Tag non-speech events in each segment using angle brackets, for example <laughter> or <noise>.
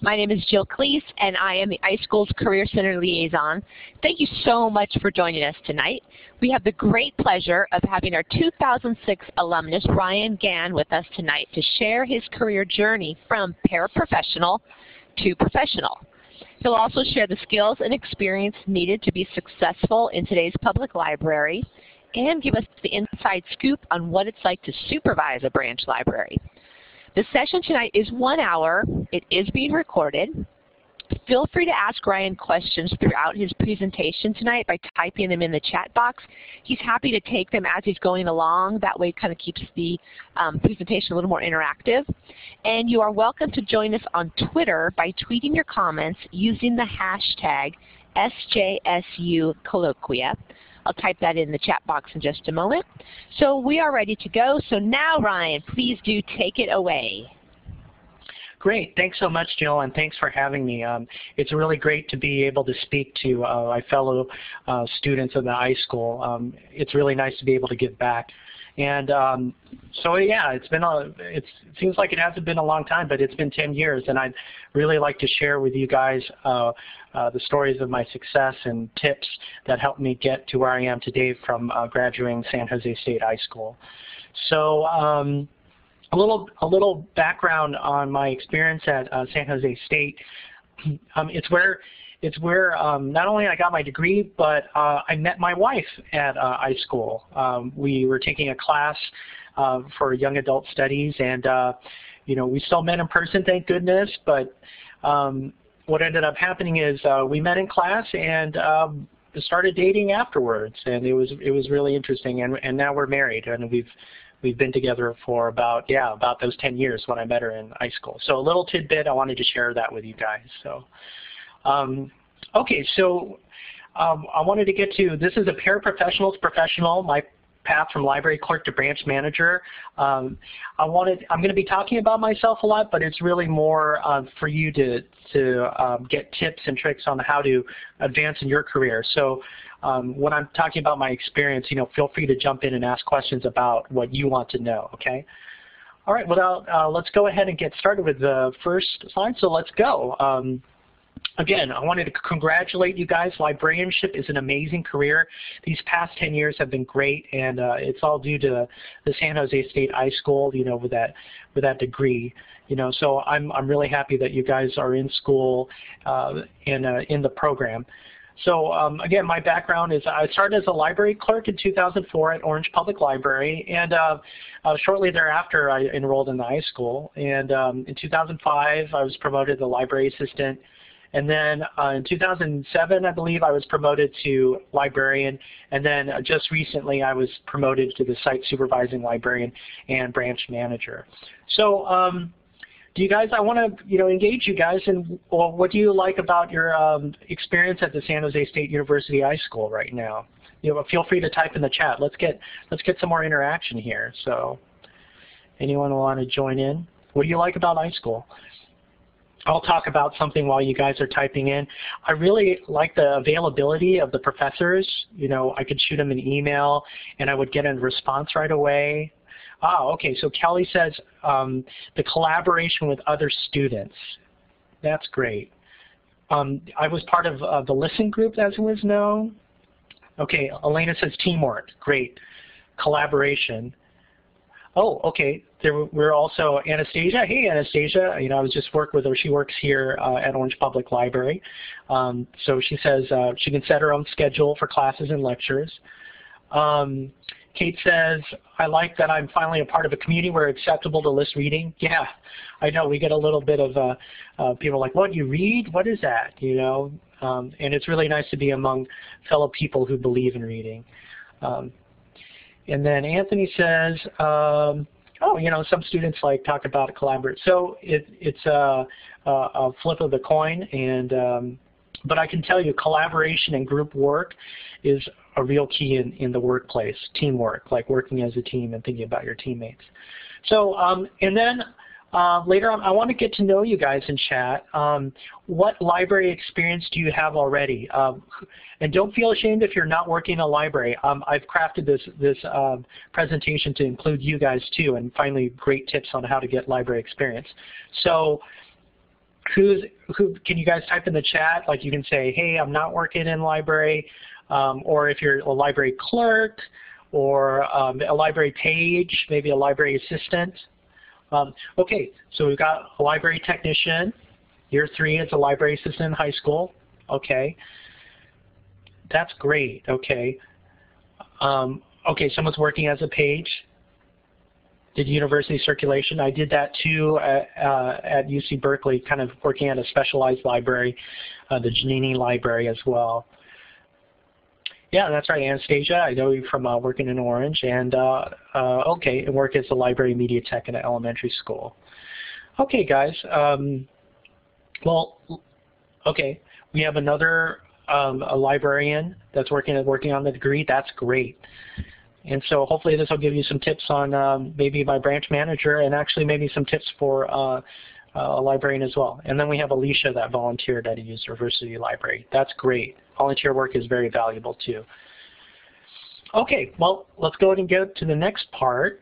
My name is Jill Cleese, and I am the iSchool's Career Center Liaison. Thank you so much for joining us tonight. We have the great pleasure of having our 2006 alumnus, Ryan Gan, with us tonight to share his career journey from paraprofessional to professional. He'll also share the skills and experience needed to be successful in today's public library and give us the inside scoop on what it's like to supervise a branch library. The session tonight is one hour. It is being recorded. Feel free to ask Ryan questions throughout his presentation tonight by typing them in the chat box. He's happy to take them as he's going along. That way it kind of keeps the um, presentation a little more interactive. And you are welcome to join us on Twitter by tweeting your comments using the hashtag SJSU Colloquia. I'll type that in the chat box in just a moment. So we are ready to go. So now, Ryan, please do take it away. Great. Thanks so much, Jill, and thanks for having me. Um, it's really great to be able to speak to uh, my fellow uh, students of the iSchool. Um, it's really nice to be able to give back. And um, so yeah, it's been a, it's, it seems like it hasn't been a long time, but it's been 10 years, and I'd really like to share with you guys uh, uh, the stories of my success and tips that helped me get to where I am today from uh, graduating San Jose State iSchool. So um, a little a little background on my experience at uh, San Jose State. <clears throat> Um, it's where it's where um, not only I got my degree, but uh, I met my wife at uh, iSchool. Um, we were taking a class uh, for young adult studies, and uh, you know we still met in person, thank goodness. But um, what ended up happening is uh, we met in class and um, started dating afterwards, and it was it was really interesting. And and now we're married, and we've we've been together for about yeah about those 10 years when I met her in iSchool. So a little tidbit I wanted to share that with you guys. So. Um, okay, so um, I wanted to get to, this is a paraprofessionals professional, my path from library clerk to branch manager. Um, I wanted, I'm going to be talking about myself a lot, but it's really more uh, for you to, to um, get tips and tricks on how to advance in your career. So um, when I'm talking about my experience, you know, feel free to jump in and ask questions about what you want to know, okay? All right, well, uh, let's go ahead and get started with the first slide, so let's go. Again, I wanted to congratulate you guys. Librarianship is an amazing career. These past 10 years have been great, and uh, it's all due to the San Jose State iSchool, you know, with that with that degree. You know, so I'm I'm really happy that you guys are in school uh, and uh, in the program. So um, again, my background is I started as a library clerk in 2004 at Orange Public Library, and uh, uh, shortly thereafter I enrolled in the iSchool. And um, in 2005, I was promoted to library assistant and then uh, in 2007, I believe, I was promoted to librarian. And then uh, just recently, I was promoted to the site supervising librarian and branch manager. So um, do you guys, I want to you know, engage you guys in well, what do you like about your um, experience at the San Jose State University iSchool right now? You know, feel free to type in the chat. Let's get, let's get some more interaction here. So anyone want to join in? What do you like about iSchool? I'll talk about something while you guys are typing in. I really like the availability of the professors. You know, I could shoot them an email and I would get a response right away. Ah, okay, so Kelly says um, the collaboration with other students. That's great. Um, I was part of uh, the LISSTEN group, as it was known. Okay, Elena says teamwork. Great. Collaboration. Oh, okay. There, we're also Anastasia. Hey, Anastasia. You know, I was just working with her. She works here uh, at Orange Public Library. Um, so she says uh, she can set her own schedule for classes and lectures. Um, Kate says, I like that I'm finally a part of a community where it's acceptable to list reading. Yeah, I know. We get a little bit of uh, uh, people like, what, you read? What is that? You know, um, and it's really nice to be among fellow people who believe in reading. Um, and then Anthony says, um, oh, you know, some students like talk about collaborate. So it, it's a, a, a, flip of the coin, and um, but I can tell you collaboration and group work is a real key in, in the workplace, teamwork, like working as a team and thinking about your teammates. So, um, and then uh, later on, I want to get to know you guys in chat. Um, what library experience do you have already? Um, and don't feel ashamed if you're not working in a library. Um, I've crafted this, this um, presentation to include you guys too, and finally great tips on how to get library experience. So who's who? Can you guys type in the chat? Like you can say, "Hey, I'm not working in library," um, or if you're a library clerk, or um, a library page, maybe a library assistant. Um, okay, so we've got a library technician. Year three is a library assistant in high school. Okay, that's great. Okay, um, okay, someone's working as a page did university circulation. I did that too at, uh, at UC Berkeley, kind of working at a specialized library, uh, the Giannini Library as well. Yeah, that's right, Anastasia. I know you from uh, working in Orange, and uh, uh, okay, and work as a library media tech in an elementary school. Okay, guys. Um, well, okay, we have another um, a librarian that's working working on the degree. That's great. And so hopefully this will give you some tips on um, maybe my branch manager and actually maybe some tips for uh, a librarian as well. And then we have Alicia that volunteered at a university library. That's great. Volunteer work is very valuable too. Okay, well, let's go ahead and get to the next part.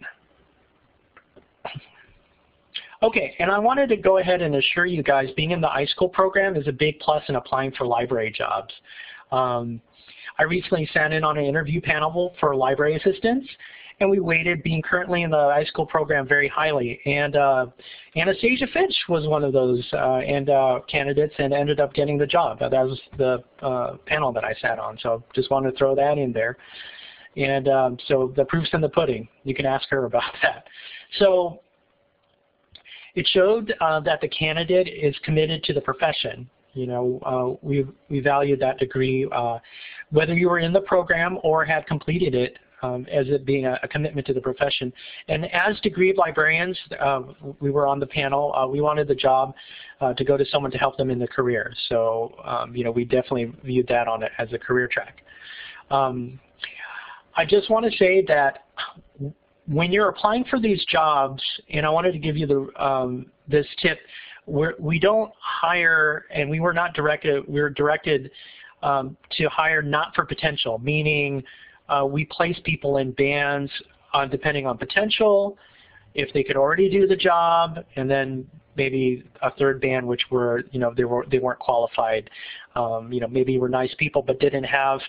Okay, and I wanted to go ahead and assure you guys being in the iSchool program is a big plus in applying for library jobs. Um, I recently sat in on an interview panel for library assistants, and we weighted being currently in the iSchool program very highly. And uh, Anastasia Finch was one of those uh, and uh, candidates and ended up getting the job. That was the uh, panel that I sat on, so just wanted to throw that in there. And um, so the proof's in the pudding. You can ask her <laughs> about that. So it showed uh, that the candidate is committed to the profession. You know, uh, we we valued that degree, uh, whether you were in the program or had completed it, um, as it being a, a, commitment to the profession. And as degree librarians, uh, we were on the panel. Uh, we wanted the job uh, to go to someone to help them in the career. So, um, you know, we definitely viewed that on it as a career track. Um, I just want to say that when you're applying for these jobs, and I wanted to give you the um, this tip we're, we don't hire, and we were not directed, we were directed um, to hire not for potential, meaning we place people in bands on, depending on potential, if they could already do the job, and then maybe a third band which were, you know, they, were, they weren't qualified. Um, you know, maybe were nice people but didn't have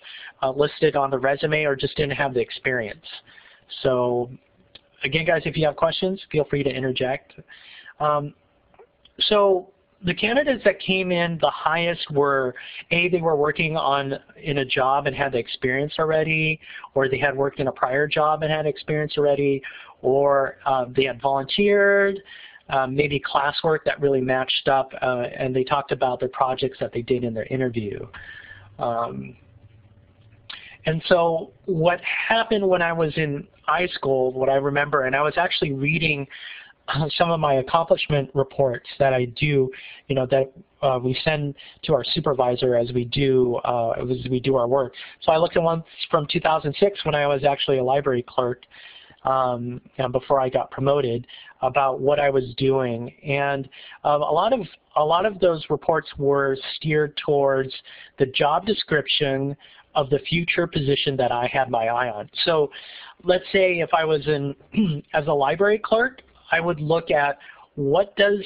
uh, listed on the resume or just didn't have the experience. So again, guys, if you have questions, feel free to interject. Um, so the candidates that came in the highest were A, they were working on in a job and had the experience already, or they had worked in a prior job and had experience already, or uh, they had volunteered, um, maybe classwork that really matched up, uh, and they talked about their projects that they did in their interview. Um, and so what happened when I was in iSchool, what I remember, and I was actually reading <laughs> some of my accomplishment reports that I do, you know, that uh, we send to our supervisor as we do uh, as we do our work. So I looked at one from 2006 when I was actually a library clerk, um, before I got promoted, about what I was doing, and um, a lot of a lot of those reports were steered towards the job description of the future position that I had my eye on. So let's say if I was in <clears throat> as a library clerk, I would look at what does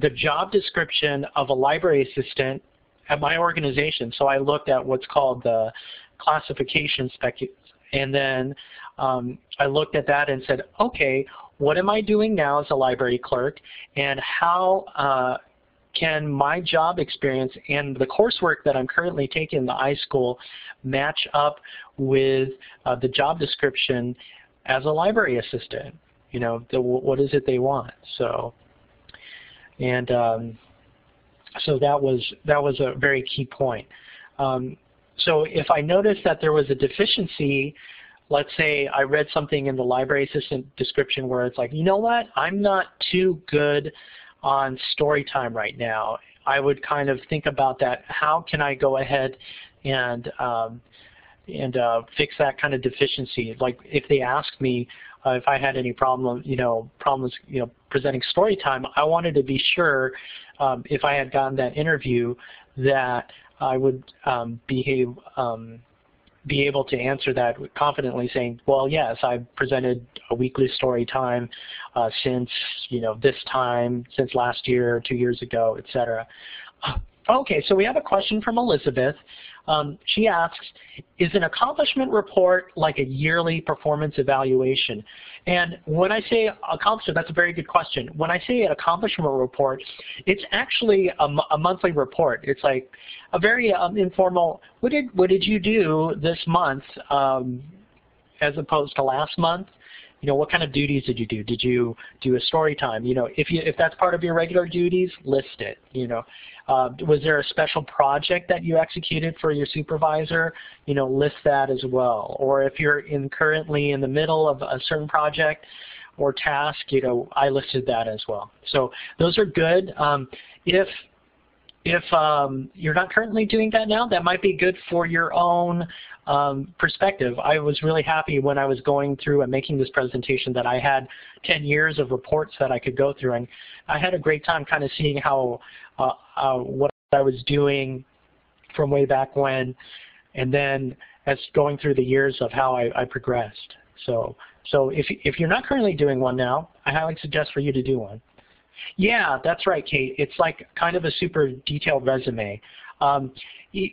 the job description of a library assistant at my organization. So I looked at what's called the classification spec, and then um, I looked at that and said, okay, what am I doing now as a library clerk, and how uh, can my job experience and the coursework that I'm currently taking in the iSchool match up with uh, the job description as a library assistant? You know, the, what is it they want? So, and um, so that was that was a very key point. Um, so if I noticed that there was a deficiency, let's say I read something in the library assistant description where it's like, you know what, I'm not too good on story time right now. I would kind of think about that. How can I go ahead and um, and uh, fix that kind of deficiency? Like if they ask me, uh, if I had any problem, you know, problems, you know, presenting story time, I wanted to be sure um, if I had gotten that interview that I would um, behave um, be able to answer that confidently saying, well, yes, I've presented a weekly story time uh, since, you know, this time, since last year, two years ago, etc. Okay, so we have a question from Elizabeth. Um, she asks, is an accomplishment report like a yearly performance evaluation? And when I say accomplishment, that's a very good question. When I say an accomplishment report, it's actually a, monthly report. It's like a very um, informal, what did, what did you do this month um, as opposed to last month? You know, what kind of duties did you do? Did you do a story time? You know, if you if that's part of your regular duties, list it. You know, uh, was there a special project that you executed for your supervisor? You know, list that as well. Or if you're in currently in the middle of a certain project or task, you know, I listed that as well. So those are good. Um, if if um, you're not currently doing that now, that might be good for your own um, perspective. I was really happy when I was going through and making this presentation that I had 10 years of reports that I could go through, and I had a great time kind of seeing how uh, uh, what I was doing from way back when, and then as going through the years of how I, I progressed. So, so if if you're not currently doing one now, I highly suggest for you to do one. Yeah, that's right, Kate. It's like kind of a super detailed resume. Um,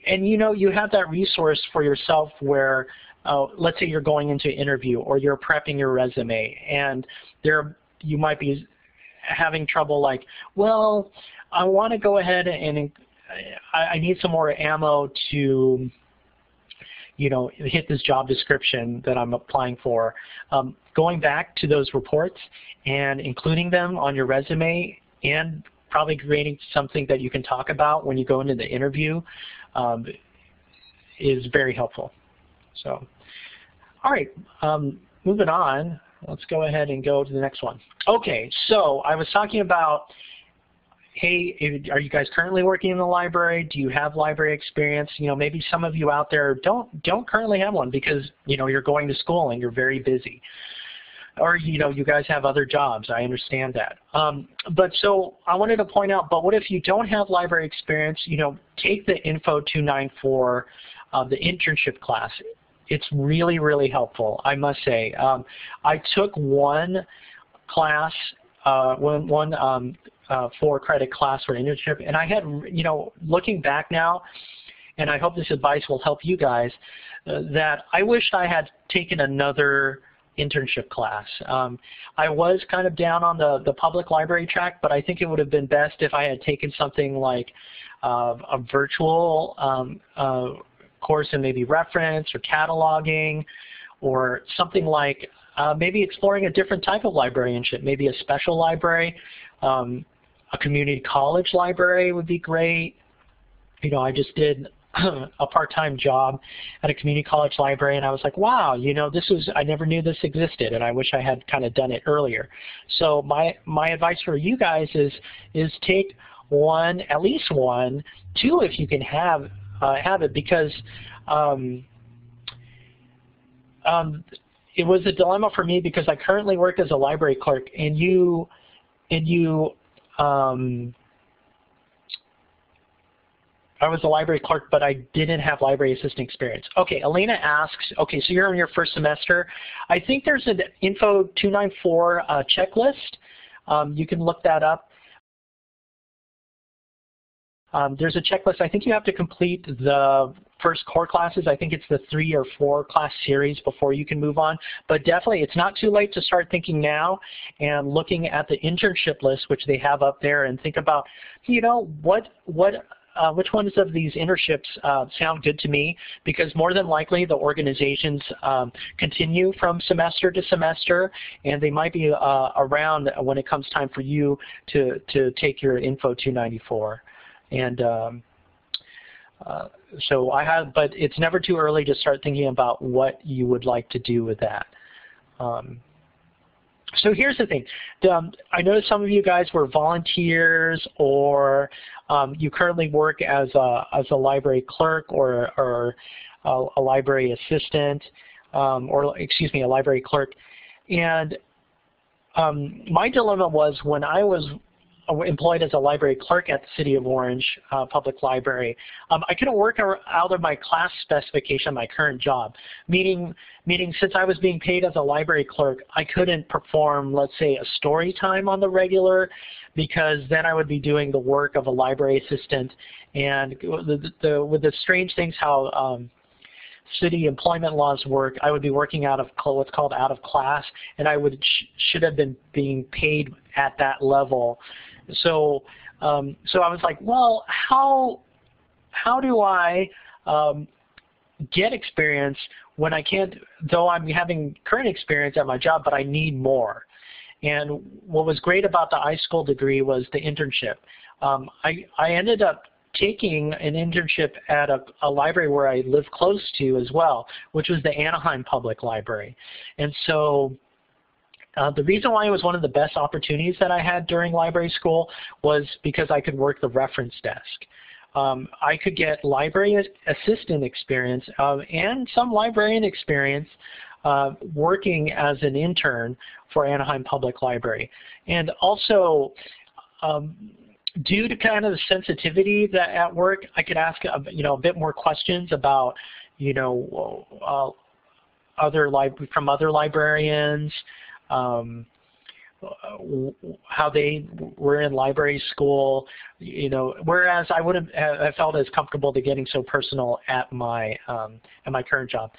and you know, you have that resource for yourself where, uh, let's say you're going into an interview or you're prepping your resume, and there you might be having trouble like, well, I want to go ahead and I, I need some more ammo to you know, hit this job description that I'm applying for. Um, going back to those reports and including them on your resume and probably creating something that you can talk about when you go into the interview um, is very helpful. So, all right, um, moving on. Let's go ahead and go to the next one. Okay, so I was talking about hey, are you guys currently working in the library? Do you have library experience? You know, maybe some of you out there don't don't currently have one because you know you're going to school and you're very busy, or you know you guys have other jobs. I understand that. Um, but so I wanted to point out. But what if you don't have library experience? You know, take the Info 294, uh, the internship class. It's really really helpful. I must say. Um, I took one class uh, one, one um, uh, four credit class for internship. And I had, you know, looking back now, and I hope this advice will help you guys, uh, that I wished I had taken another internship class. Um, I was kind of down on the, the public library track, but I think it would have been best if I had taken something like uh, a virtual um, uh, course in maybe reference or cataloging or something like uh, maybe exploring a different type of librarianship, maybe a special library. Um, a community college library would be great. You know, I just did <coughs> a part-time job at a community college library and I was like, wow, you know, this was, I never knew this existed and I wish I had kind of done it earlier. So my, my advice for you guys is, is take one, at least one, two if you can have, uh, have it because um, um, it was a dilemma for me because I currently work as a library clerk and you, and you um, I was a library clerk, but I didn't have library assistant experience. Okay, Elena asks, okay, so you're in your first semester. I think there's an Info 294 uh, checklist. Um, you can look that up. Um, there's a checklist. I think you have to complete the first core classes. I think it's the three or four class series before you can move on. But definitely, it's not too late to start thinking now and looking at the internship list, which they have up there, and think about, you know, what what uh, which ones of these internships uh, sound good to me because more than likely the organizations um, continue from semester to semester and they might be uh, around when it comes time for you to, to take your Info 294. And um, uh, so I have, but it's never too early to start thinking about what you would like to do with that. Um, so here's the thing. Um, I know some of you guys were volunteers or um, you currently work as a, as a library clerk or, or a, a library assistant um, or, excuse me, a library clerk. And um, my dilemma was when I was employed as a library clerk at the City of Orange uh, Public Library. Um, I couldn't work out of my class specification my current job, meaning, meaning since I was being paid as a library clerk, I couldn't perform, let's say, a story time on the regular because then I would be doing the work of a library assistant. And the, the, with the strange things how um, city employment laws work, I would be working out of what's called out of class, and I would sh should have been being paid at that level. So, um, so I was like, well, how how do I um, get experience when I can't, though I'm having current experience at my job, but I need more. And what was great about the iSchool degree was the internship. Um, I, I ended up taking an internship at a, a, library where I live close to as well, which was the Anaheim Public Library. And so uh, the reason why it was one of the best opportunities that I had during library school was because I could work the reference desk. Um, I could get library assistant experience uh, and some librarian experience uh, working as an intern for Anaheim Public Library. And also, um, due to kind of the sensitivity that at work, I could ask a, you know a bit more questions about you know uh, other from other librarians, um, how they were in library school, you know, whereas I wouldn't have felt as comfortable to getting so personal at my um, at my current job.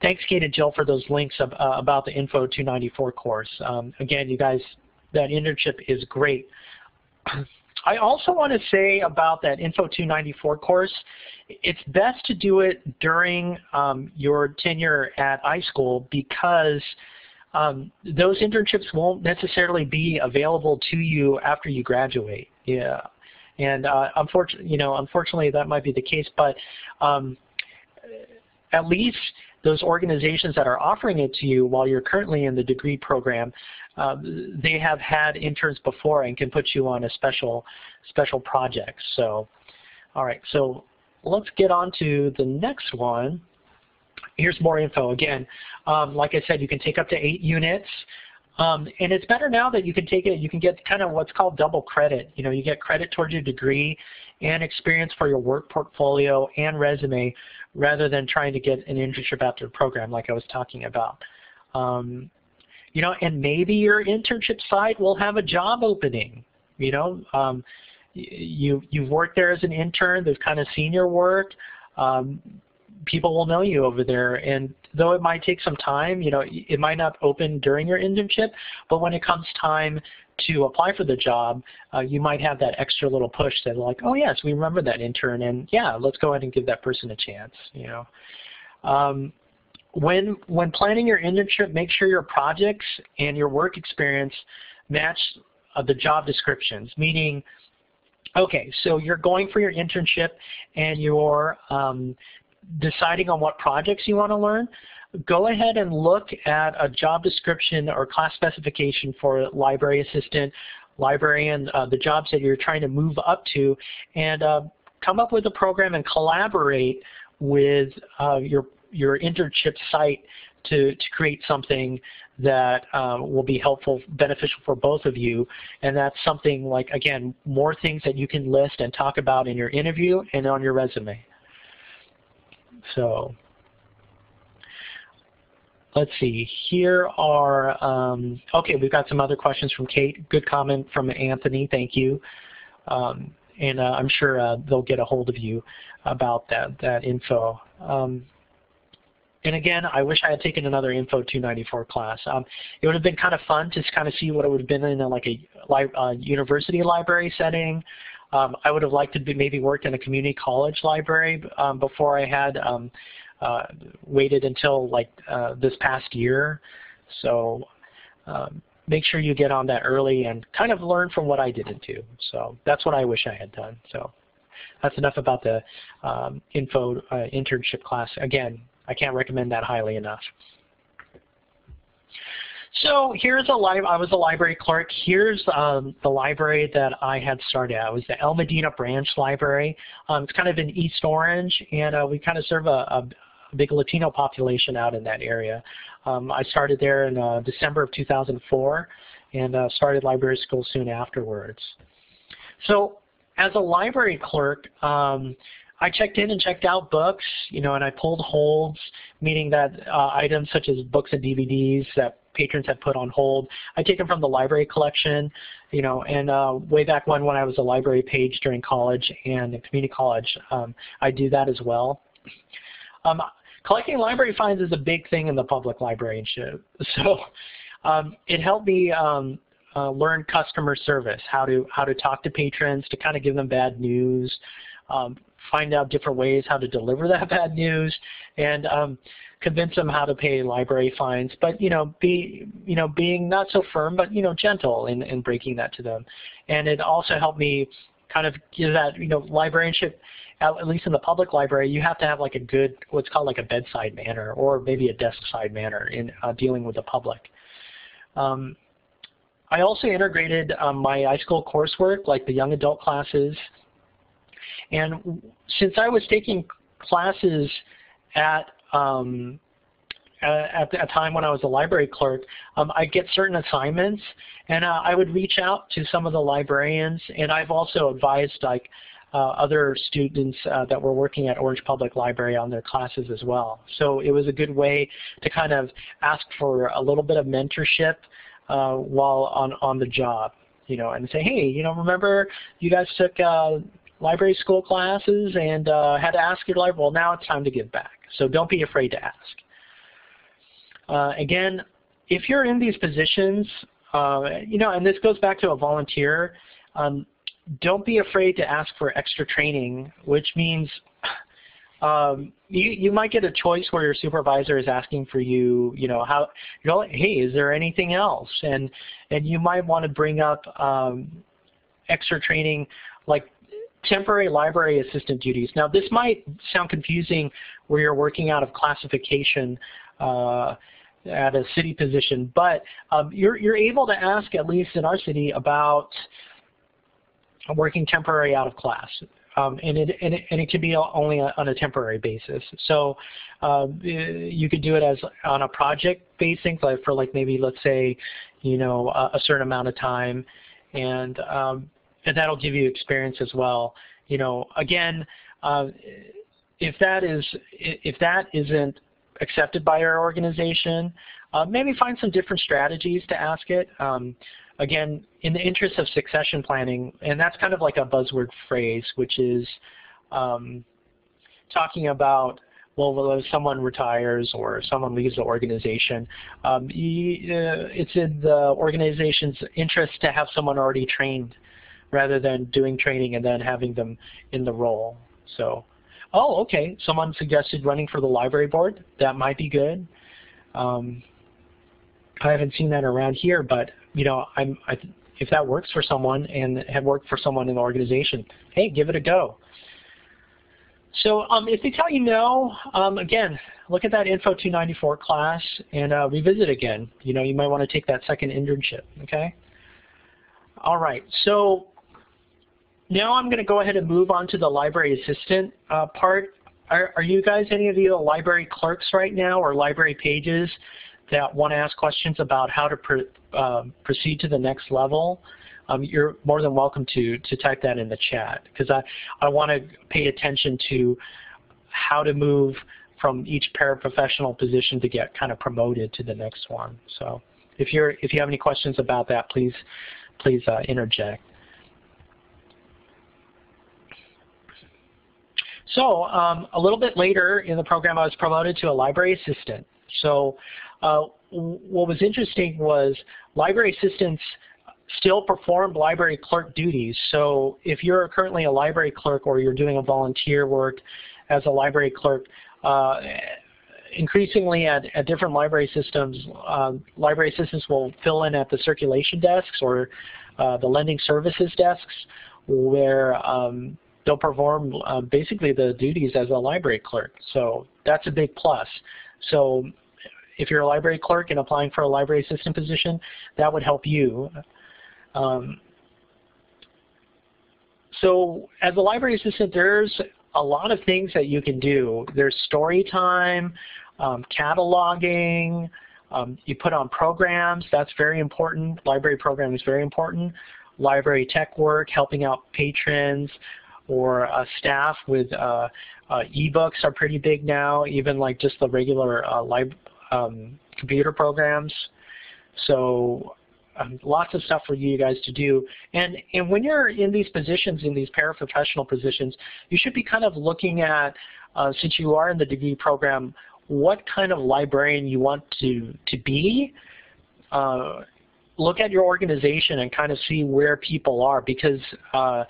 Thanks, Kate and Jill, for those links of, uh, about the Info 294 course. Um, again, you guys, that internship is great. <clears throat> I also want to say about that Info 294 course, it's best to do it during um, your tenure at iSchool because um, those internships won't necessarily be available to you after you graduate. Yeah, and uh, unfortunately, you know, unfortunately that might be the case, but um, at least those organizations that are offering it to you while you're currently in the degree program, uh, they have had interns before and can put you on a special special project. So, all right, so let's get on to the next one. Here's more info. Again, um, like I said, you can take up to eight units. Um, and it's better now that you can take it, you can get kind of what's called double credit. You know, you get credit towards your degree and experience for your work portfolio and resume rather than trying to get an internship after the program like I was talking about. Um, you know, and maybe your internship site will have a job opening. You know, um, you you've worked there as an intern. They've kind of seen your work. Um, people will know you over there, and though it might take some time, you know, it might not open during your internship, but when it comes time to apply for the job, uh, you might have that extra little push that like, oh yes, we remember that intern, and yeah, let's go ahead and give that person a chance. You know, um, when when planning your internship, make sure your projects and your work experience match uh, the job descriptions. Meaning, okay, so you're going for your internship and you're um, deciding on what projects you want to learn go ahead and look at a job description or class specification for library assistant, librarian, uh, the jobs that you're trying to move up to, and uh, come up with a program and collaborate with uh, your, your internship site to, to create something that uh, will be helpful, beneficial for both of you. And that's something like, again, more things that you can list and talk about in your interview and on your resume. So let's see, here are, um, okay, we've got some other questions from Kate. Good comment from Anthony, thank you. Um, and uh, I'm sure uh, they'll get a hold of you about that, that info. Um, and again, I wish I had taken another Info 294 class. Um, it would have been kind of fun to kind of see what it would have been in a, like a li uh, university library setting. Um, I would have liked to be maybe worked in a community college library um, before I had um, uh, waited until like uh, this past year. So um, make sure you get on that early and kind of learn from what I didn't do. So that's what I wish I had done. So that's enough about the um, info uh, internship class. Again, I can't recommend that highly enough. So here's a live. I was a library clerk. Here's um, the library that I had started at. It was the El Modena Branch Library. Um, it's kind of in East Orange, and uh, we kind of serve a, a, big Latino population out in that area. Um, I started there in uh, December of 2004, and uh, started library school soon afterwards. So as a library clerk, um, I checked in and checked out books, you know, and I pulled holds, meaning that uh, items such as books and DVDs that patrons had put on hold, I take them from the library collection, you know, and uh, way back when when I was a library page during college and community college, um, I do that as well. Um, collecting library finds is a big thing in the public librarianship, <laughs> so um, it helped me um, uh, learn customer service, how to how to talk to patrons, to kind of give them bad news, um, find out different ways how to deliver <laughs> that bad news, and um, convince them how to pay library fines. But you know, be you know, being not so firm, but you know, gentle in, in breaking that to them. And it also helped me kind of give that you know, librarianship. At least in the public library, you have to have like a good, what's called like a bedside manner, or maybe a desk side manner in uh, dealing with the public. Um, I also integrated um, my iSchool coursework, like the young adult classes, and since I was taking classes at um, at a time when I was a library clerk, um, I get certain assignments, and uh, I would reach out to some of the librarians, and I've also advised like uh, other students uh, that were working at Orange Public Library on their classes as well. So it was a good way to kind of ask for a little bit of mentorship uh, while on on the job, you know, and say, hey, you know, remember you guys took uh, library school classes and uh, had to ask your library. Well, now it's time to give back. So don't be afraid to ask. Uh, again, if you're in these positions, uh, you know, and this goes back to a volunteer, um, don't be afraid to ask for extra training, which means <sighs> um, you, you might get a choice where your supervisor is asking for you, you know, how, you hey, is there anything else? And, and you might want to bring up um, extra training like temporary library assistant duties. Now this might sound confusing where you're working out of classification uh, at a city position, but um, you're, you're able to ask, at least in our city, about working temporary out of class. Um, and, it, and, it, and it can be only on a temporary basis. So um, you could do it as on a project basis, like for like maybe let's say, you know, a, a certain amount of time, and um, and that'll give you experience as well. You know, again, uh, if that is if that isn't accepted by your organization, uh, maybe find some different strategies to ask it. Um, again, in the interest of succession planning, and that's kind of like a buzzword phrase, which is um, talking about well, if someone retires or someone leaves the organization, um, you, uh, it's in the organization's interest to have someone already trained rather than doing training and then having them in the role. So, oh, okay, someone suggested running for the library board. That might be good. Um, I haven't seen that around here, but you know, I'm, I, if that works for someone and had worked for someone in the organization, hey, give it a go. So um, if they tell you no, um, again, look at that Info 294 class and uh, revisit again. You know, you might want to take that second internship, okay? All right, so now I'm going to go ahead and move on to the library assistant uh, part. Are, are, you guys, any of you library clerks right now or library pages that want to ask questions about how to pr uh, proceed to the next level? Um, you're more than welcome to, to type that in the chat because I, I want to pay attention to how to move from each paraprofessional position to get kind of promoted to the next one. So if, you're, if you have any questions about that, please, please uh, interject. So um, a little bit later in the program, I was promoted to a library assistant. So uh, what was interesting was library assistants still perform library clerk duties. So if you're currently a library clerk or you're doing a volunteer work as a library clerk, uh, increasingly at, at, different library systems, uh, library assistants will fill in at the circulation desks or uh, the lending services desks where um, they'll perform uh, basically the duties as a library clerk. So that's a big plus. So if you're a library clerk and applying for a library assistant position, that would help you. Um, so as a library assistant, there's a lot of things that you can do. There's story time, um, cataloging, Um, you put on programs, that's very important. Library programming is very important. Library tech work, helping out patrons or uh, staff with uh, uh, ebooks are pretty big now, even like just the regular um, computer programs. So um, lots of stuff for you guys to do. And, and when you're in these positions, in these paraprofessional positions, you should be kind of looking at, uh, since you are in the degree program, what kind of librarian you want to, to be. Uh, look at your organization and kind of see where people are because uh,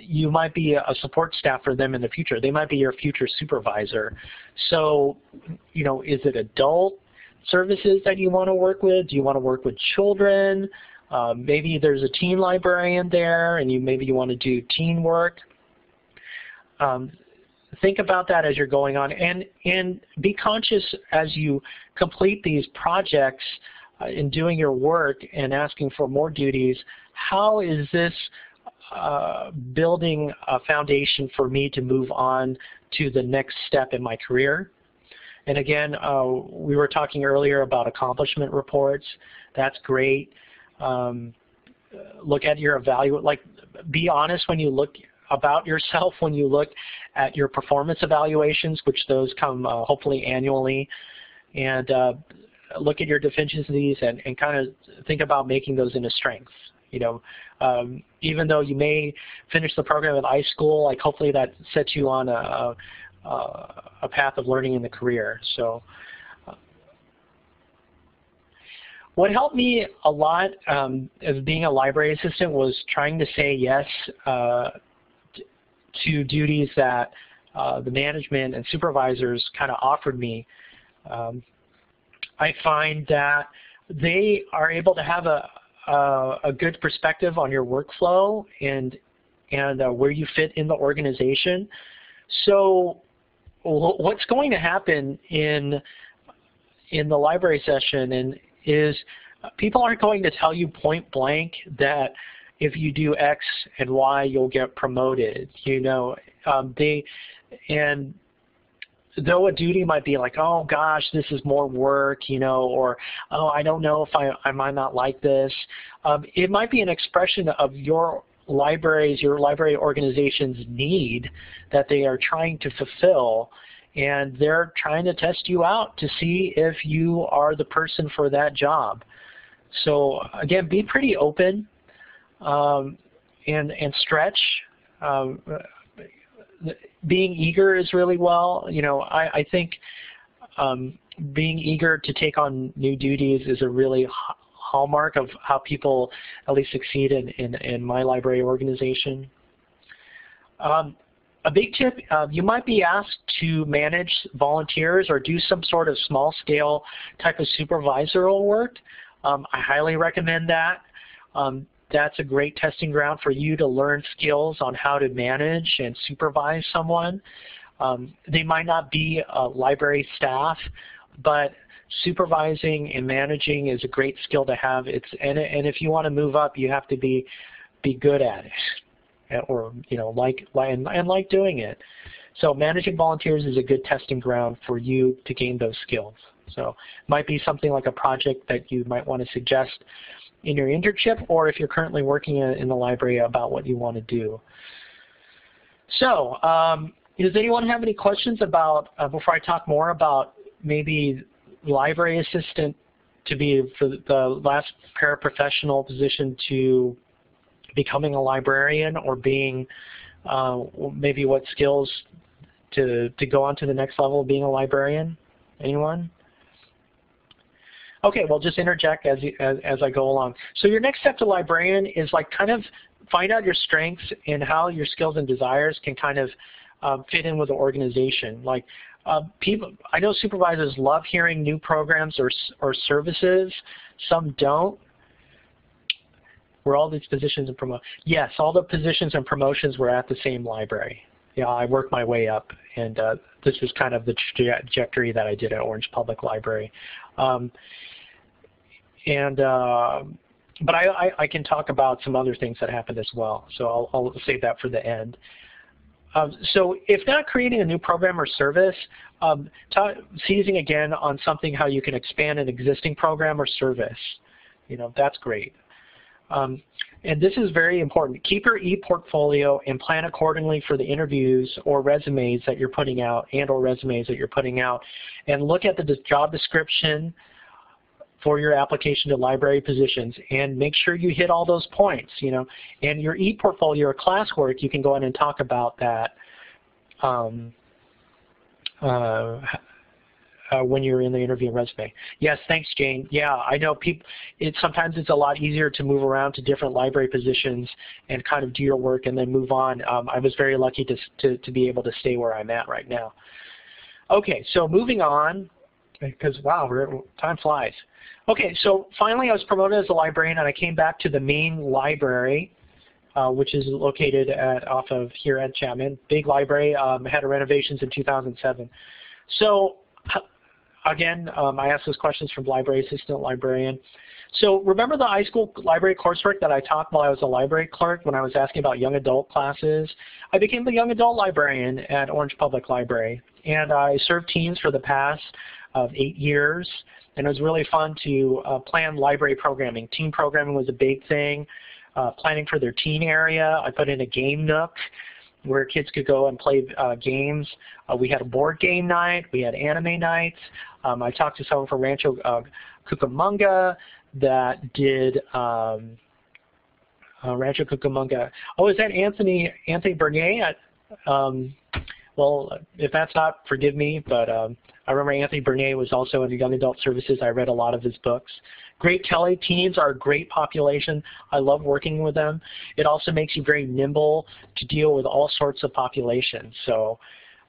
you might be a support staff for them in the future. They might be your future supervisor. So, you know, is it adult services that you want to work with? Do you want to work with children? Uh, maybe there's a teen librarian there and you maybe you want to do teen work. Um, think about that as you're going on and, and be conscious as you complete these projects uh, in doing your work and asking for more duties, how is this uh, building a foundation for me to move on to the next step in my career? And again, uh, we were talking earlier about accomplishment reports. That's great. Um, look at your evaluate, like be honest when you look about yourself when you look at your performance evaluations, which those come uh, hopefully annually, and uh, look at your deficiencies and, and kind of think about making those into strengths. You know, um, even though you may finish the program at school, like hopefully that sets you on a, uh, a path of learning in the career. So uh, what helped me a lot um, as being a library assistant was trying to say yes uh, to duties that uh, the management and supervisors kind of offered me. Um, I find that they are able to have a, a, a good perspective on your workflow and and uh, where you fit in the organization. So what's going to happen in in the library session and is people aren't going to tell you point blank that if you do X and Y, you'll get promoted. You know, um, they and though a duty might be like, oh gosh, this is more work, you know, or oh, I don't know if I I might not like this. Um, it might be an expression of your libraries, your library organization's need that they are trying to fulfill and they're trying to test you out to see if you are the person for that job. So again, be pretty open um, and, and stretch. Um, being eager is really well. You know, I, I think um, being eager to take on new duties is a really hallmark of how people at least succeed in, in, in my library organization. Um, a big tip, uh, you might be asked to manage volunteers or do some sort of small scale type of supervisorial work. Um, I highly recommend that. Um, that's a great testing ground for you to learn skills on how to manage and supervise someone. Um, they might not be library staff, but supervising and managing is a great skill to have. It's and, and if you want to move up, you have to be be good at it, or you know like and, and like doing it. So managing volunteers is a good testing ground for you to gain those skills. So it might be something like a project that you might want to suggest in your internship, or if you're currently working in the library about what you want to do. So um, does anyone have any questions about, uh, before I talk more about maybe library assistant to be for the last paraprofessional position to becoming a librarian or being uh, maybe what skills to, to go on to the next level of being a librarian? Anyone? Okay, well just interject as, as, as I go along. So your next step to librarian is like kind of find out your strengths and how your skills and desires can kind of um, fit in with the organization. Like uh, people, I know supervisors love hearing new programs or, or services. Some don't. Were all these positions and promote? Yes, all the positions and promotions were at the same library. Yeah, I worked my way up, and uh, this is kind of the trajectory that I did at Orange Public Library. Um, and uh, but I, I, I, can talk about some other things that happened as well. So I'll, I'll save that for the end. Um, so if not creating a new program or service, um, seizing again on something how you can expand an existing program or service. You know, that's great. Um, and this is very important. Keep your e-portfolio and plan accordingly for the interviews or resumes that you're putting out and or resumes that you're putting out. And look at the job description for your application to library positions and make sure you hit all those points, you know. And your e-portfolio or classwork, you can go in and talk about that um, uh, uh, when you're in the interview resume. Yes, thanks, Jane. Yeah, I know people. It sometimes it's a lot easier to move around to different library positions and kind of do your work and then move on. Um, I was very lucky to, to to be able to stay where I'm at right now. Okay, so moving on, because wow, time flies. Okay, so finally I was promoted as a librarian and I came back to the main library. Uh, which is located at off of here at Chapman. Big library, um, had renovations in 2007. So again, um, I asked those questions from library assistant, librarian. So remember the high school library coursework that I taught while I was a library clerk when I was asking about young adult classes? I became the young adult librarian at Orange Public Library. And I served teens for the past of eight years. And it was really fun to uh, plan library programming. Teen programming was a big thing. Uh, planning for their teen area. I put in a game nook where kids could go and play uh, games. Uh, we had a board game night. We had anime nights. Um, I talked to someone from Rancho uh, Cucamonga that did um, uh, Rancho Cucamonga. Oh, is that Anthony Anthony Bernier? Um, well, if that's not, forgive me, but um, I remember Anthony Bernier was also in the Young Adult Services. I read a lot of his books. Great Kelly teens are a great population. I love working with them. It also makes you very nimble to deal with all sorts of populations. So,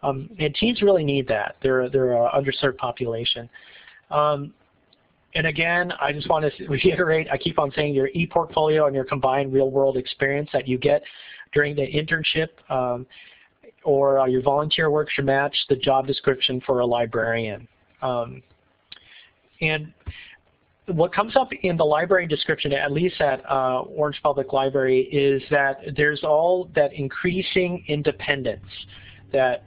um, and teens really need that. They're they're an underserved population. Um, and again, I just want to <laughs> reiterate, I keep on saying your e-portfolio and your combined real-world experience that you get during the internship um, or uh, your volunteer work should match the job description for a librarian. Um, and what comes up in the library description, at least at uh, Orange Public Library, is that there's all that increasing independence, that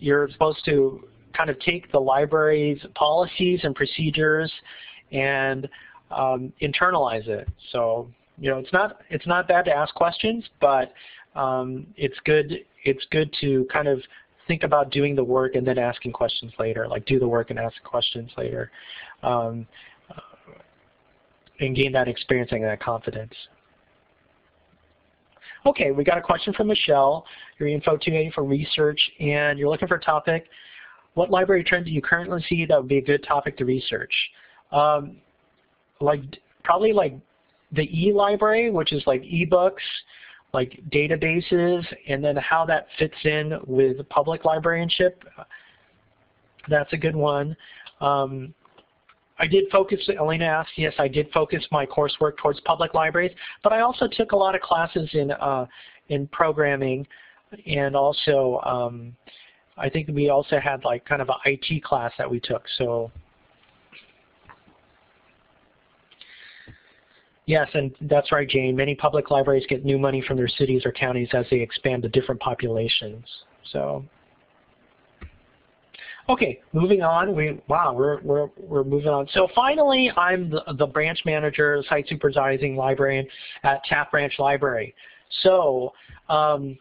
you're supposed to kind of take the library's policies and procedures and um, internalize it. So, you know, it's not it's not bad to ask questions, but um, it's good it's good to kind of think about doing the work and then asking questions later, like do the work and ask questions later. Um, and gain that experience and that confidence. Okay, we got a question from Michelle. Your info 280 for research, and you're looking for a topic. What library trend do you currently see that would be a good topic to research? Um, like probably like the e-library, which is like e-books, like databases, and then how that fits in with public librarianship. That's a good one. Um, I did focus, Elena asked, yes, I did focus my coursework towards public libraries, but I also took a lot of classes in, uh, in programming and also um, I think we also had like kind of an IT class that we took. So Yes, and that's right, Jane. Many public libraries get new money from their cities or counties as they expand to different populations. So Okay, moving on. We wow, we're we're we're moving on. So finally, I'm the, the branch manager, site supervising librarian at Taft Branch Library. So um,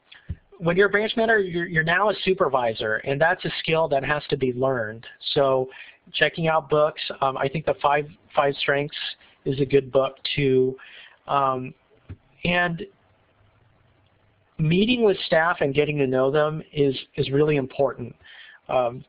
when you're a branch manager, you're, you're now a supervisor, and that's a skill that has to be learned. So checking out books, um, I think the five five strengths is a good book too, um, and meeting with staff and getting to know them is is really important. Um,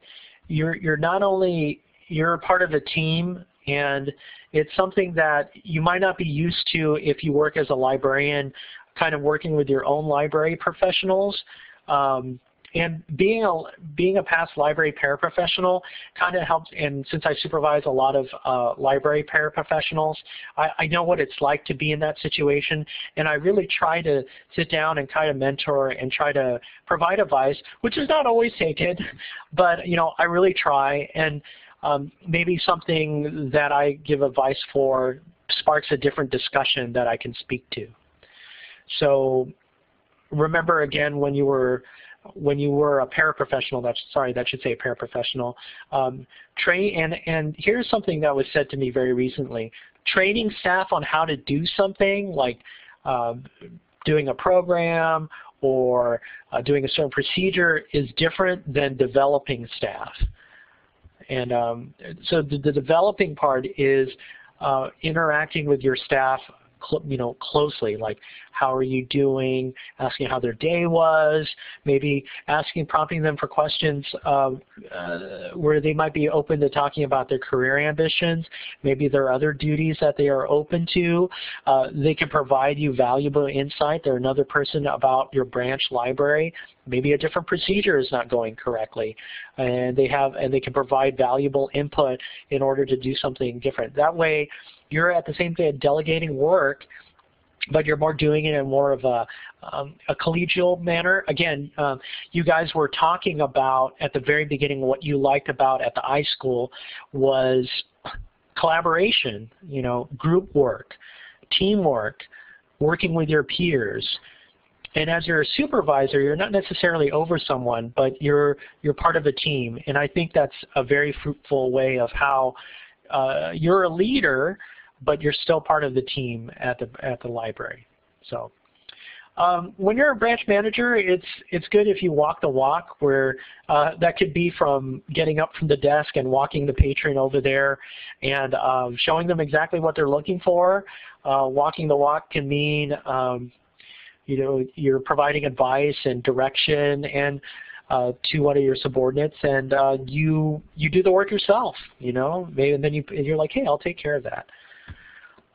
you're you're not only you're a part of a team and it's something that you might not be used to if you work as a librarian kind of working with your own library professionals. Um, and being a being a past library paraprofessional kind of helps. And since I supervise a lot of uh, library paraprofessionals, I, I know what it's like to be in that situation. And I really try to sit down and kind of mentor and try to provide advice, which is not always taken, <laughs> but you know I really try. And um, maybe something that I give advice for sparks a different discussion that I can speak to. So remember again when you were when you were a paraprofessional, that's sorry, that should say a paraprofessional. Um, train and and here's something that was said to me very recently: training staff on how to do something like um, doing a program or uh, doing a certain procedure is different than developing staff. And um, so the, the, developing part is uh, interacting with your staff you know, closely, like how are you doing, asking how their day was, maybe asking, prompting them for questions uh, where they might be open to talking about their career ambitions. Maybe there are other duties that they are open to. Uh, they can provide you valuable insight. They're another person about your branch library. Maybe a different procedure is not going correctly, and they have and they can provide valuable input in order to do something different. That way, you're at the same time delegating work, but you're more doing it in more of a, um, a collegial manner. Again, um, you guys were talking about at the very beginning what you liked about at the iSchool was collaboration, you know, group work, teamwork, working with your peers. And as you're a supervisor, you're not necessarily over someone, but you're you're part of a team. And I think that's a very fruitful way of how uh, you're a leader, but you're still part of the team at the at the library. So um, when you're a branch manager, it's it's good if you walk the walk. Where uh, that could be from getting up from the desk and walking the patron over there, and um, showing them exactly what they're looking for. Uh, walking the walk can mean um, you know you're providing advice and direction and uh, to one of your subordinates, and uh, you you do the work yourself. You know, maybe and then you you're like, hey, I'll take care of that.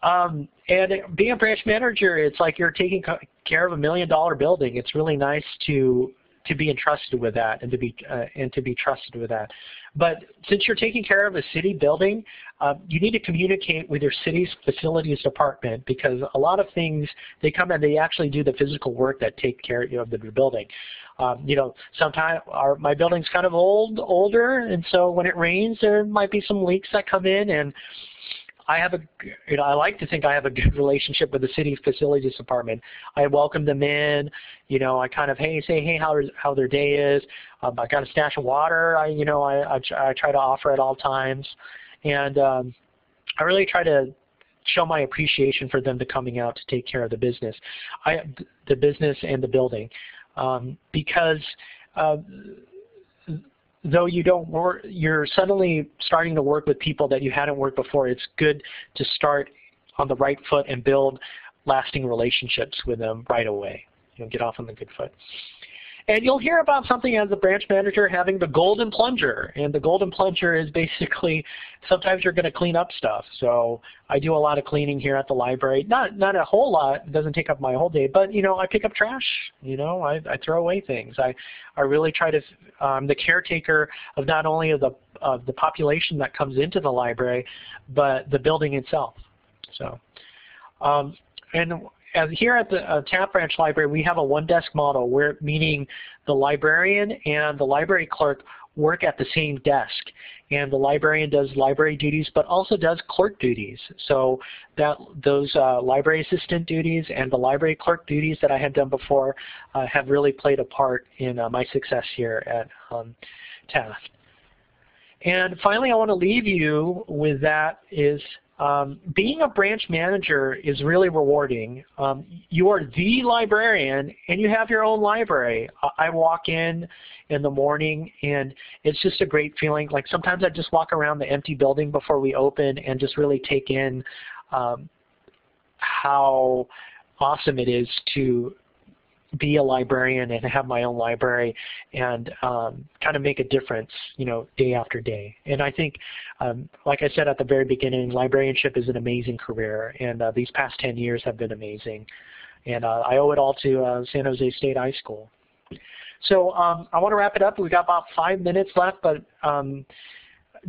Um, and being a branch manager, it's like you're taking care of a million dollar building. It's really nice to to be entrusted with that and to be uh, and to be trusted with that. But since you're taking care of a city building, uh, you need to communicate with your city's facilities department because a lot of things they come and they actually do the physical work that take care of the building. Um, you know, sometimes our my building's kind of old, older, and so when it rains, there might be some leaks that come in, and I have a, you know, I like to think I have a good <laughs> relationship with the city facilities department. I welcome them in, you know, I kind of, hey, say, hey, how, how their day is. Um, I got a stash of water, I, you know, I, I, I try to offer at all times. And um, I really try to show my appreciation for them to coming out to take care of the business, I, the business and the building. Um, because uh, though you don't work, you're suddenly starting to work with people that you hadn't worked before, it's good to start on the right foot and build lasting relationships with them right away. You know, get off on the good foot. And you'll hear about something as a branch manager having the golden plunger. And the golden plunger is basically sometimes you're going to clean up stuff. So I do a lot of cleaning here at the library. Not not a whole lot. It doesn't take up my whole day. But, you know, I pick up trash. You know, I, I throw away things. I, I really try to, I'm the caretaker of not only of the, of the population that comes into the library, but the building itself. So, um, and as here at the uh, Taft Branch Library, we have a one-desk model, where meaning the librarian and the library clerk work at the same desk. And the librarian does library duties, but also does clerk duties. So that those uh, library assistant duties and the library clerk duties that I had done before uh, have really played a part in uh, my success here at um, Taft. And finally, I want to leave you with that is um, being a branch manager is really rewarding. Um, you are the librarian and you have your own library. I walk in in the morning and it's just a great feeling. Like sometimes I just walk around the empty building before we open and just really take in um, how awesome it is to be a librarian and have my own library and um, kind of make a difference, you know, day after day. And I think, um, like I said at the very beginning, librarianship is an amazing career, and uh, these past 10 years have been amazing. And uh, I owe it all to uh, San Jose State iSchool. So um, I want to wrap it up. We've got about five minutes left, but um,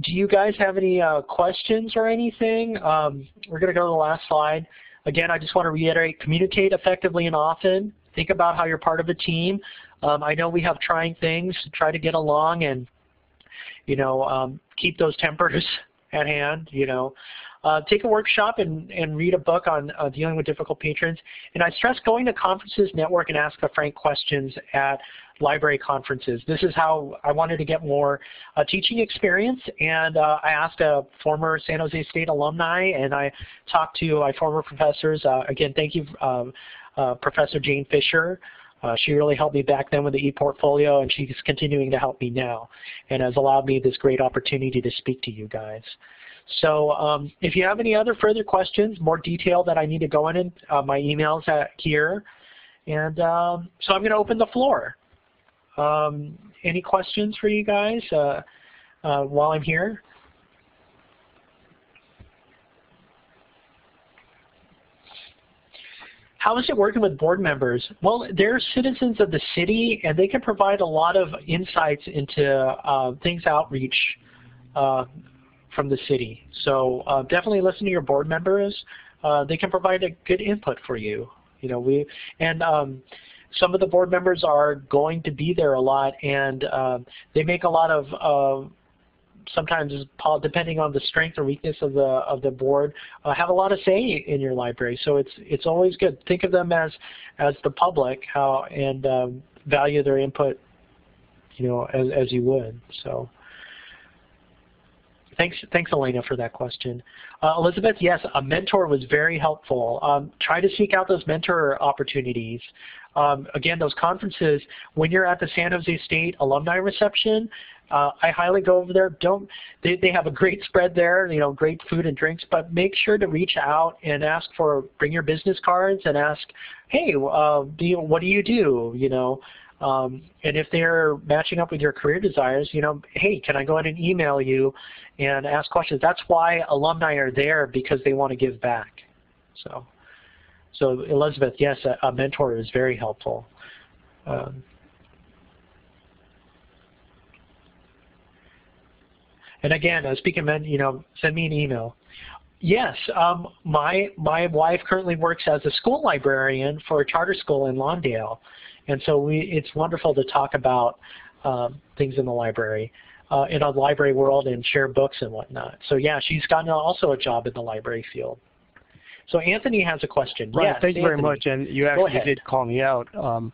do you guys have any uh, questions or anything? Um, we're going to go to the last slide. Again, I just want to reiterate, communicate effectively and often. Think about how you're part of a team. Um, I know we have trying things, try to get along and, you know, um, keep those tempers <laughs> at hand, you know. Uh, take a workshop and, and read a book on uh, dealing with difficult patrons. And I stress going to conferences, network, and ask the frank questions at library conferences. This is how I wanted to get more uh, teaching experience, and uh, I asked a former San Jose State alumni, and I talked to my former professors. Uh, again, thank you, um, uh, Professor Jane Fisher. Uh, she really helped me back then with the ePortfolio, and she's continuing to help me now, and has allowed me this great opportunity to speak to you guys. So um, if you have any other further questions, more detail that I need to go in, uh, my email's here. And um, so I'm going to open the floor. Um, any questions for you guys uh, uh, while I'm here? How is it working with board members? Well, they're citizens of the city, and they can provide a lot of insights into uh, things outreach uh, from the city. So uh, definitely listen to your board members. Uh, they can provide a good input for you. You know, we and um, some of the board members are going to be there a lot, and uh, they make a lot of uh, sometimes depending on the strength or weakness of the of the board uh, have a lot of say in your library so it's it's always good think of them as as the public how and um, value their input you know as, as you would so Thanks, thanks, Elena, for that question. Uh, Elizabeth, yes, a mentor was very helpful. Um, try to seek out those mentor opportunities. Um, again, those conferences, when you're at the San Jose State alumni reception, uh, I highly go over there. Don't they, they have a great spread there, you know, great food and drinks, but make sure to reach out and ask for, bring your business cards and ask, hey, uh, do you, what do you do, you know, um, and if they're matching up with your career desires, you know, hey, can I go ahead and email you and ask questions? That's why alumni are there because they want to give back. So, so Elizabeth, yes, a, a mentor is very helpful. Um, and again, uh, speaking of, you know, send me an email. Yes, um, my my wife currently works as a school librarian for a charter school in Lawndale, and so we, it's wonderful to talk about um, things in the library, uh, in a library world and share books and whatnot. So yeah, she's gotten also a job in the library field. So Anthony has a question. Right, yes, thank you Anthony. very much. And you actually did call me out. Um,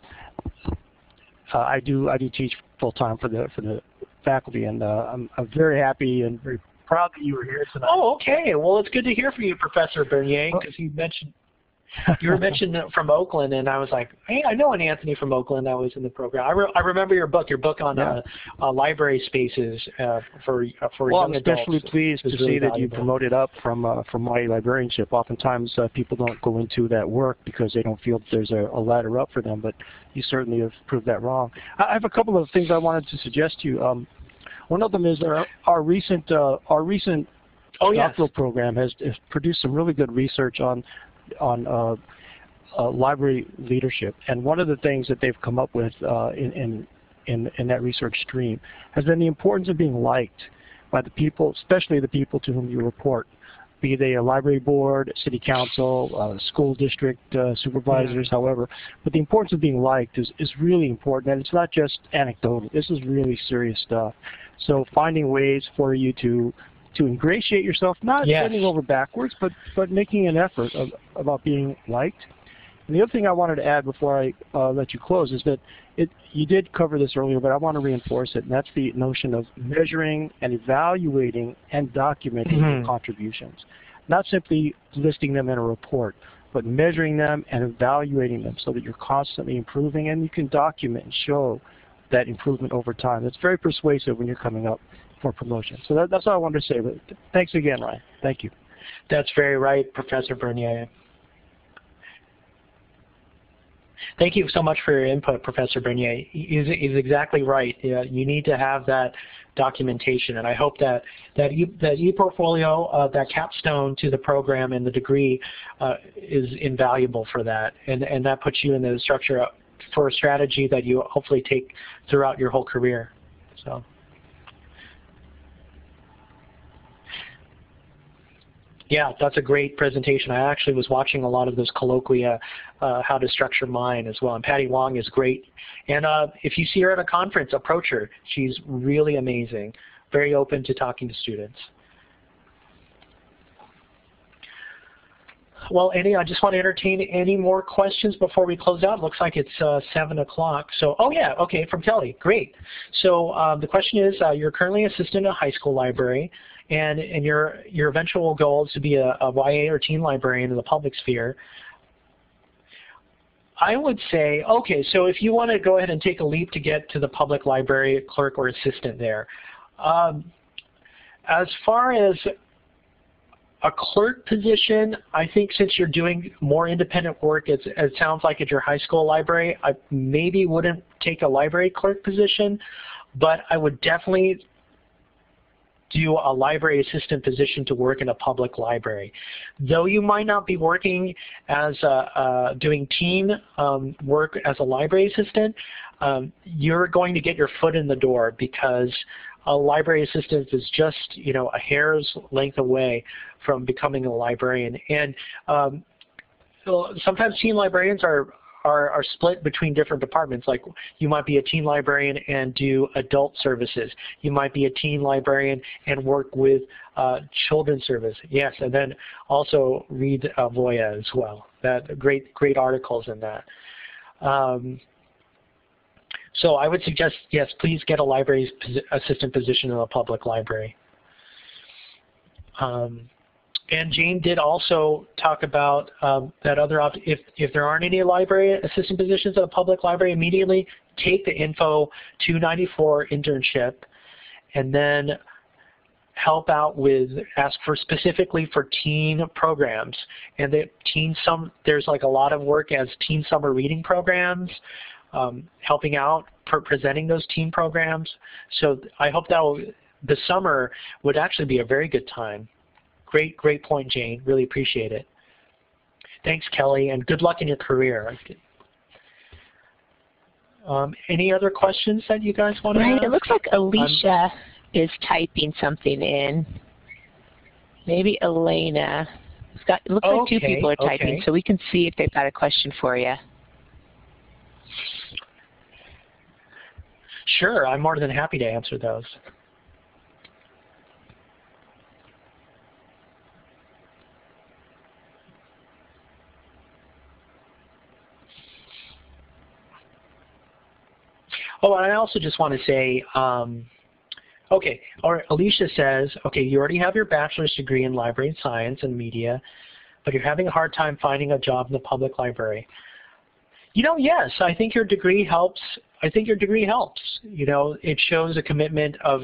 uh, I do I do teach full time for the for the faculty, and uh, I'm, I'm very happy and very proud that you were here tonight. Oh, okay. Well, it's good to hear from you, Professor Bernier, because you mentioned you were mentioned from Oakland, and I was like, hey, I know an Anthony from Oakland that was in the program. I, re I remember your book, your book on yeah. uh, uh, library spaces uh, for uh, for well, young I'm especially adults. pleased to really see that you promoted up from uh, from my librarianship. Oftentimes, uh, people don't go into that work because they don't feel that there's a, a ladder up for them, but you certainly have proved that wrong. I have a couple of things I wanted to suggest to you. Um, one of them is our, our recent uh, our recent oh, yes. doctoral program has, has, produced some really good research on on uh, uh, library leadership. And one of the things that they've come up with uh, in, in, in, in, that research stream has been the importance of being liked by the people, especially the people to whom you report, be they a library board, city council, uh, school district uh, supervisors, yeah. however. But the importance of being liked is, is really important, and it's not just anecdotal. This is really serious stuff. So finding ways for you to to ingratiate yourself, not yes. bending over backwards, but but making an effort of, about being liked and the other thing I wanted to add before I uh, let you close is that it, you did cover this earlier, but I want to reinforce it, and that's the notion of measuring and evaluating and documenting mm -hmm. your contributions. Not simply listing them in a report, but measuring them and evaluating them so that you're constantly improving and you can document and show that improvement over time. It's very persuasive when you're coming up for promotion. So that, that's all I wanted to say. But thanks again, Ryan. Thank you. That's very right, Professor Bernier. Thank you so much for your input, Professor Bernier. He's, he's exactly right. you need to have that documentation, and I hope that that, e, that ePortfolio, uh, that capstone to the program and the degree uh, is invaluable for that, and, and that puts you in the structure for a strategy that you hopefully take throughout your whole career. So. Yeah, that's a great presentation. I actually was watching a lot of those colloquia, uh, how to structure mine as well. And Patty Wong is great. And uh, if you see her at a conference, approach her. She's really amazing, very open to talking to students. well, any, I just want to entertain any more questions before we close out. Looks like it's uh, 7 o'clock. So, oh yeah, okay, from Kelly. Great. So um, the question is, uh, you're currently assistant in a high school library, and, and your, your eventual goal is to be a, a YA or teen librarian in the public sphere. I would say, okay, so if you want to go ahead and take a leap to get to the public library clerk or assistant there, um, as far as a clerk position, I think since you're doing more independent work, it sounds like at your high school library, I maybe wouldn't take a library clerk position, but I would definitely do a library assistant position to work in a public library. Though you might not be working as a, uh, doing team um, work as a library assistant, um, you're going to get your foot in the door because a library assistant is just you know a hair's length away from becoming a librarian. And um, so sometimes teen librarians are are, are split between different departments. Like you might be a teen librarian and do adult services. You might be a teen librarian and work with uh, children's service. Yes, and then also read uh, Voya as well. That great great articles in that. Um, so I would suggest, yes, please get a library assistant position in a public library. Um, and Jane did also talk about um, that other if if there aren't any library assistant positions at a public library, immediately take the Info 294 internship, and then help out with ask for specifically for teen programs. And the teen some there's like a lot of work as teen summer reading programs um, helping out presenting those teen programs. So I hope that will, the summer would actually be a very good time Great, great point, Jane. Really appreciate it. Thanks, Kelly, and good luck in your career. Um, any other questions that you guys want to right, ask? It looks like Alicia um, is typing something in. Maybe Elena. It's got, it looks okay, like two people are typing, okay. so we can see if they've got a question for you. Sure, I'm more than happy to answer those. Oh, and I also just want to say, um, okay, or Alicia says, okay, you already have your bachelor's degree in library science and media, but you're having a hard time finding a job in the public library. You know, yes, I think your degree helps. I think your degree helps. You know, it shows a commitment of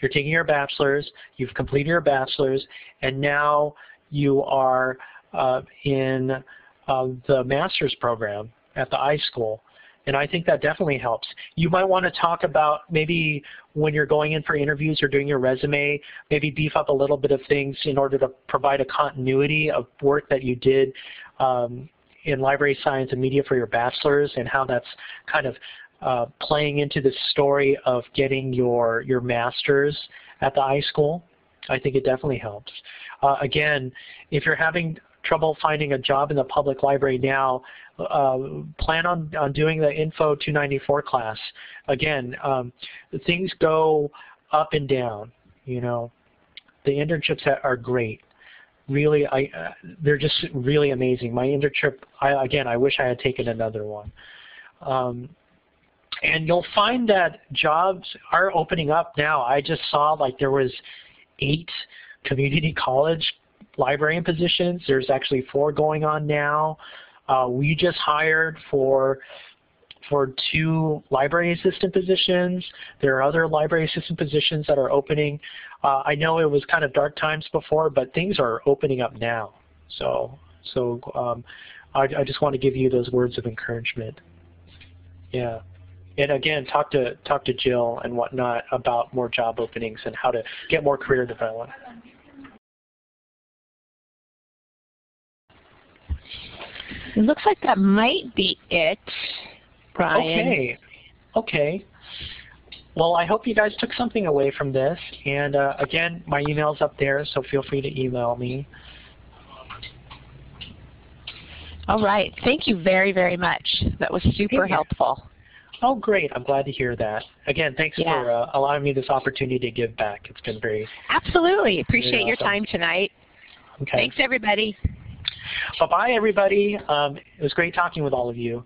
you're taking your bachelor's, you've completed your bachelor's, and now you are uh, in uh, the master's program at the iSchool. And I think that definitely helps. You might want to talk about maybe when you're going in for interviews or doing your resume, maybe beef up a little bit of things in order to provide a continuity of work that you did um, in library science and media for your bachelor's and how that's kind of uh, playing into the story of getting your, your master's at the iSchool. I think it definitely helps. Uh, again, if you're having trouble finding a job in the public library now, uh, plan on, on doing the Info 294 class. Again, um, things go up and down, you know. The internships are great. Really, I, uh, they're just really amazing. My internship, I, again, I wish I had taken another one. Um, and you'll find that jobs are opening up now. I just saw like there was eight community <laughs> college librarian positions. There's actually four going on now. Uh, we just hired for for two library assistant positions. There are other library assistant positions that are opening. Uh, I know it was kind of dark times before, but things are opening up now. So, so um, I, I just want to give you those words of encouragement. Yeah. And again, talk to talk to Jill and whatnot about more job openings and how to get more career development. It looks like that might be it, Ryan. Okay. Okay. Well, I hope you guys took something away from this. And uh, again, my email's up there, so feel free to email me. All right. Thank you very, very much. That was super helpful. Oh, great. I'm glad to hear that. Again, thanks yeah. for uh, allowing me this opportunity to give back. It's been very Absolutely. Appreciate very awesome. your time tonight. Okay. Thanks, everybody. Bye-bye, everybody. Um, it was great talking with all of you.